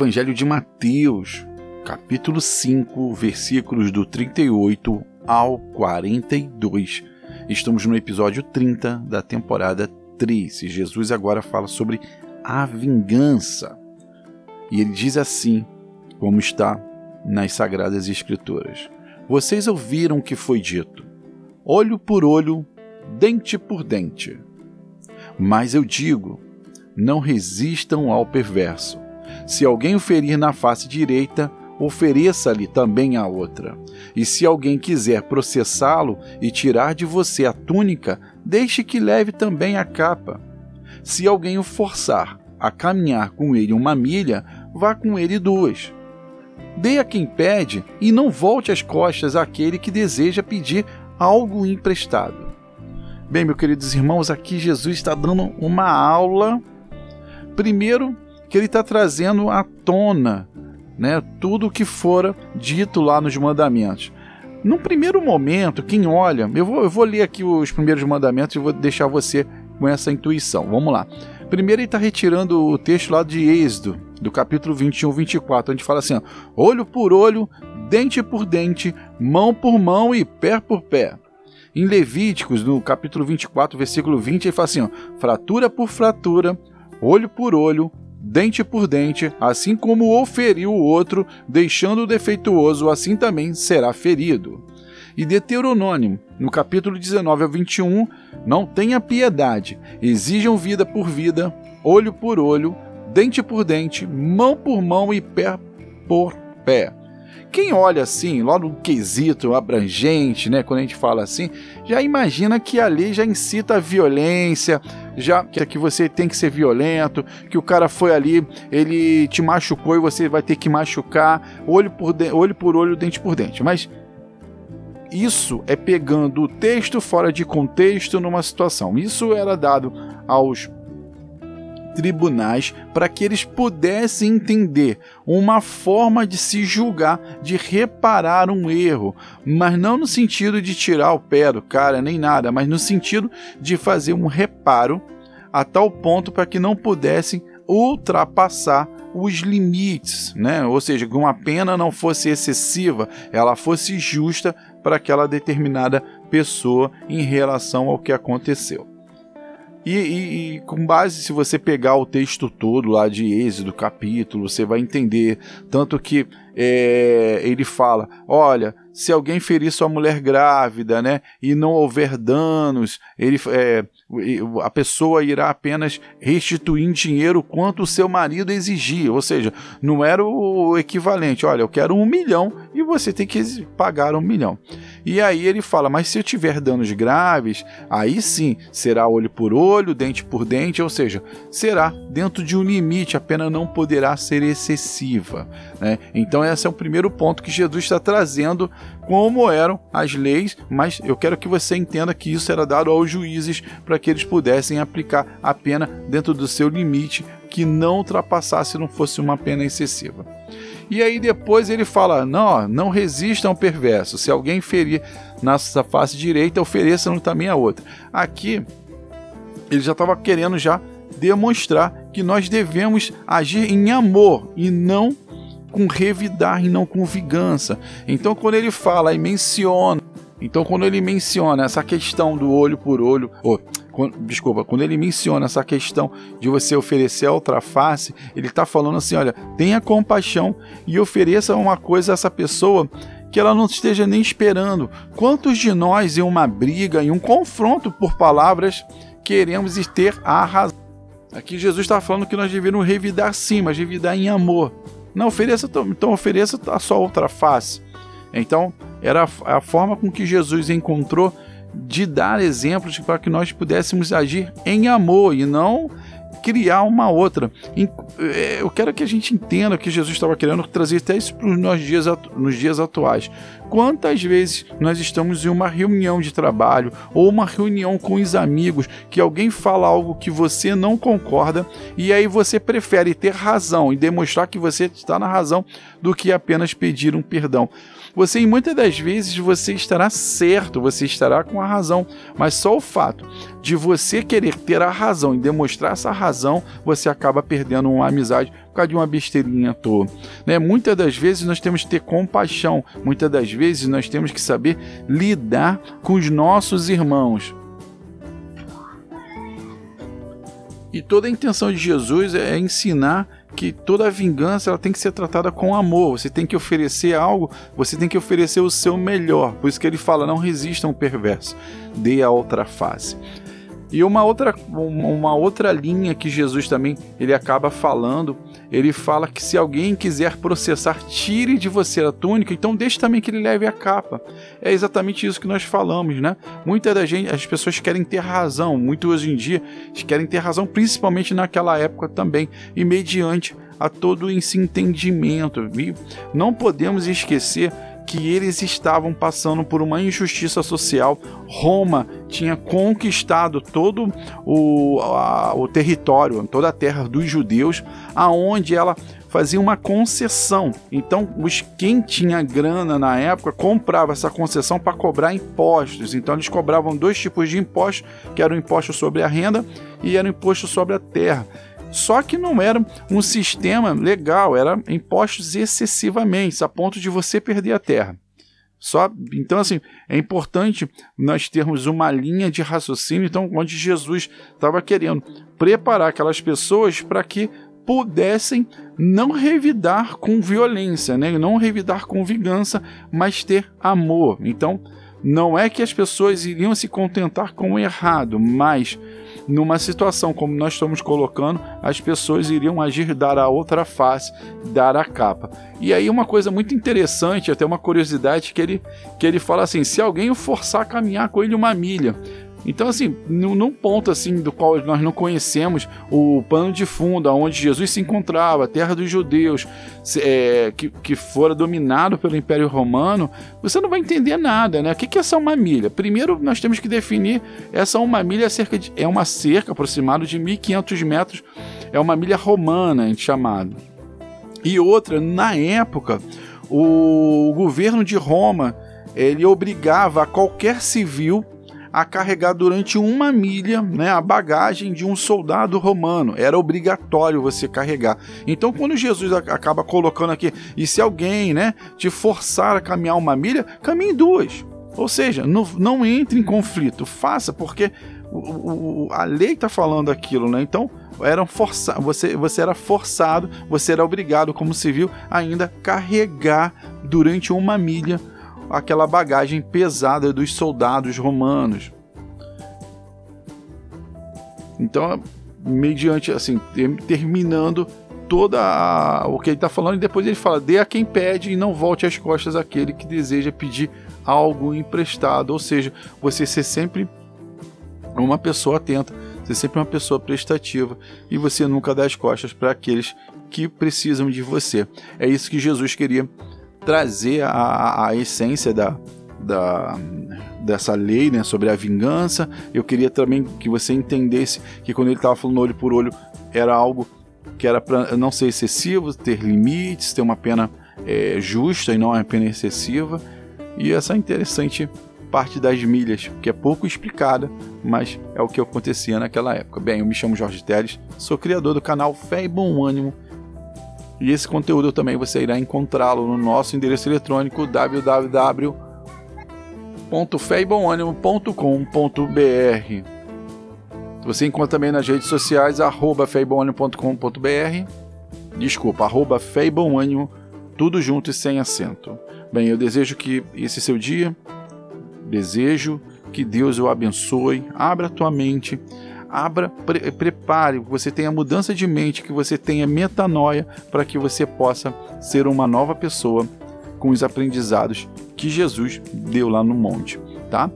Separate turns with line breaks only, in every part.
Evangelho de Mateus, capítulo 5, versículos do 38 ao 42. Estamos no episódio 30 da temporada 3 e Jesus agora fala sobre a vingança. E ele diz assim, como está nas Sagradas Escrituras: Vocês ouviram o que foi dito, olho por olho, dente por dente. Mas eu digo: não resistam ao perverso. Se alguém o ferir na face direita, ofereça-lhe também a outra. E se alguém quiser processá-lo e tirar de você a túnica, deixe que leve também a capa. Se alguém o forçar a caminhar com ele uma milha, vá com ele duas. Dê a quem pede e não volte as costas àquele que deseja pedir algo emprestado. Bem, meus queridos irmãos, aqui Jesus está dando uma aula. Primeiro, que ele está trazendo à tona né, tudo o que fora dito lá nos mandamentos. Num primeiro momento, quem olha, eu vou, eu vou ler aqui os primeiros mandamentos e vou deixar você com essa intuição. Vamos lá. Primeiro, ele está retirando o texto lá de Êxodo, do capítulo 21, 24, onde fala assim: ó, olho por olho, dente por dente, mão por mão e pé por pé. Em Levíticos, no capítulo 24, versículo 20, ele fala assim: ó, fratura por fratura, olho por olho, dente por dente, assim como o feriu o outro, deixando o defeituoso, assim também será ferido. E Deuteronômio, no capítulo 19 ao 21, não tenha piedade, exijam vida por vida, olho por olho, dente por dente, mão por mão e pé por pé. Quem olha assim, logo no quesito abrangente, né, quando a gente fala assim, já imagina que a lei já incita a violência, já que você tem que ser violento, que o cara foi ali, ele te machucou e você vai ter que machucar, olho por, olho, por olho, dente por dente. Mas isso é pegando o texto fora de contexto numa situação. Isso era dado aos tribunais para que eles pudessem entender uma forma de se julgar, de reparar um erro, mas não no sentido de tirar o pé do cara nem nada, mas no sentido de fazer um reparo a tal ponto para que não pudessem ultrapassar os limites, né? Ou seja, que uma pena não fosse excessiva, ela fosse justa para aquela determinada pessoa em relação ao que aconteceu. E, e, e, com base, se você pegar o texto todo lá de Êxodo, capítulo, você vai entender. Tanto que é, ele fala: olha, se alguém ferir sua mulher grávida, né, e não houver danos, ele, é, a pessoa irá apenas restituir em dinheiro quanto o seu marido exigia, ou seja, não era o equivalente. Olha, eu quero um milhão e você tem que pagar um milhão. E aí ele fala, mas se eu tiver danos graves, aí sim será olho por olho, dente por dente, ou seja, será dentro de um limite, a pena não poderá ser excessiva. Né? Então esse é o primeiro ponto que Jesus está trazendo como eram as leis, mas eu quero que você entenda que isso era dado aos juízes para que eles pudessem aplicar a pena dentro do seu limite, que não ultrapassasse, não fosse uma pena excessiva. E aí depois ele fala: não, não resistam ao perverso. Se alguém ferir na face direita, ofereçam também a outra. Aqui ele já estava querendo já demonstrar que nós devemos agir em amor e não com revidar e não com vingança. Então quando ele fala e menciona, então quando ele menciona essa questão do olho por olho, ou quando, desculpa, quando ele menciona essa questão de você oferecer a outra face, ele está falando assim: olha, tenha compaixão e ofereça uma coisa a essa pessoa que ela não esteja nem esperando. Quantos de nós, em uma briga, em um confronto por palavras, queremos ter a razão? Aqui Jesus está falando que nós devemos revidar sim, mas revidar em amor. Não ofereça, então ofereça a sua outra face. Então, era a forma com que Jesus encontrou de dar exemplos para que nós pudéssemos agir em amor e não criar uma outra. É, eu quero que a gente entenda que Jesus estava querendo trazer até isso para os dias, nos dias atuais. Quantas vezes nós estamos em uma reunião de trabalho ou uma reunião com os amigos que alguém fala algo que você não concorda e aí você prefere ter razão e demonstrar que você está na razão do que apenas pedir um perdão. Você, muitas das vezes, você estará certo, você estará com a razão, mas só o fato de você querer ter a razão e demonstrar essa razão, você acaba perdendo uma amizade por causa de uma besteirinha à toa. Né? Muitas das vezes nós temos que ter compaixão, muitas das vezes nós temos que saber lidar com os nossos irmãos. E toda a intenção de Jesus é ensinar que toda vingança ela tem que ser tratada com amor. Você tem que oferecer algo, você tem que oferecer o seu melhor. Por isso que ele fala: não resistam ao perverso, dê a outra face. E uma outra, uma outra linha que Jesus também ele acaba falando, ele fala que se alguém quiser processar, tire de você a túnica, então deixe também que ele leve a capa. É exatamente isso que nós falamos, né? Muitas das gente, as pessoas querem ter razão, muito hoje em dia querem ter razão, principalmente naquela época também, e mediante a todo esse entendimento. E não podemos esquecer que eles estavam passando por uma injustiça social. Roma tinha conquistado todo o, a, o território, toda a terra dos judeus, aonde ela fazia uma concessão. Então, os quem tinha grana na época comprava essa concessão para cobrar impostos. Então, eles cobravam dois tipos de impostos, que era o imposto sobre a renda e era o imposto sobre a terra. Só que não era um sistema legal, era impostos excessivamente, a ponto de você perder a terra. Só, então, assim, é importante nós termos uma linha de raciocínio, então, onde Jesus estava querendo preparar aquelas pessoas para que pudessem não revidar com violência, né? não revidar com vingança, mas ter amor. Então, não é que as pessoas iriam se contentar com o errado, mas numa situação como nós estamos colocando, as pessoas iriam agir, dar a outra face, dar a capa. E aí uma coisa muito interessante, até uma curiosidade, que ele, que ele fala assim, se alguém o forçar a caminhar com ele uma milha, então, assim, num ponto assim do qual nós não conhecemos o pano de fundo, onde Jesus se encontrava, a terra dos judeus, é, que, que fora dominado pelo Império Romano, você não vai entender nada, né? O que, é essa uma milha? Primeiro, nós temos que definir essa uma milha é cerca de, é uma cerca aproximada de 1.500 metros, é uma milha romana, chamada. E outra, na época, o governo de Roma ele obrigava a qualquer civil a carregar durante uma milha né, a bagagem de um soldado romano. Era obrigatório você carregar. Então, quando Jesus acaba colocando aqui, e se alguém né, te forçar a caminhar uma milha, caminhe duas. Ou seja, não, não entre em conflito, faça, porque o, o, a lei está falando aquilo, né? Então, eram força você, você era forçado, você era obrigado, como civil, ainda carregar durante uma milha aquela bagagem pesada dos soldados romanos. Então, mediante assim, terminando toda a, o que ele está falando, e depois ele fala: dê a quem pede e não volte as costas àquele que deseja pedir algo emprestado. Ou seja, você ser sempre uma pessoa atenta, ser sempre uma pessoa prestativa e você nunca dá as costas para aqueles que precisam de você. É isso que Jesus queria trazer a, a essência da, da, dessa lei né, sobre a vingança. Eu queria também que você entendesse que quando ele estava falando olho por olho era algo que era para não ser excessivo, ter limites, ter uma pena é, justa e não uma pena excessiva. E essa interessante parte das milhas, que é pouco explicada, mas é o que acontecia naquela época. Bem, eu me chamo Jorge Teles, sou criador do canal Fé e Bom Ânimo e esse conteúdo também você irá encontrá-lo no nosso endereço eletrônico www.feibonanimo.com.br. Você encontra também nas redes sociais arroba feibonanimo.com.br Desculpa, arroba feibonanimo, tudo junto e sem acento. Bem, eu desejo que esse seu dia, desejo que Deus o abençoe, abra a tua mente abra, pre prepare, que você tenha mudança de mente, que você tenha metanoia para que você possa ser uma nova pessoa com os aprendizados que Jesus deu lá no monte, tá?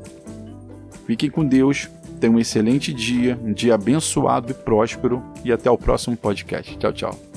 Fiquem com Deus, tenham um excelente dia, um dia abençoado e próspero e até o próximo podcast. Tchau, tchau.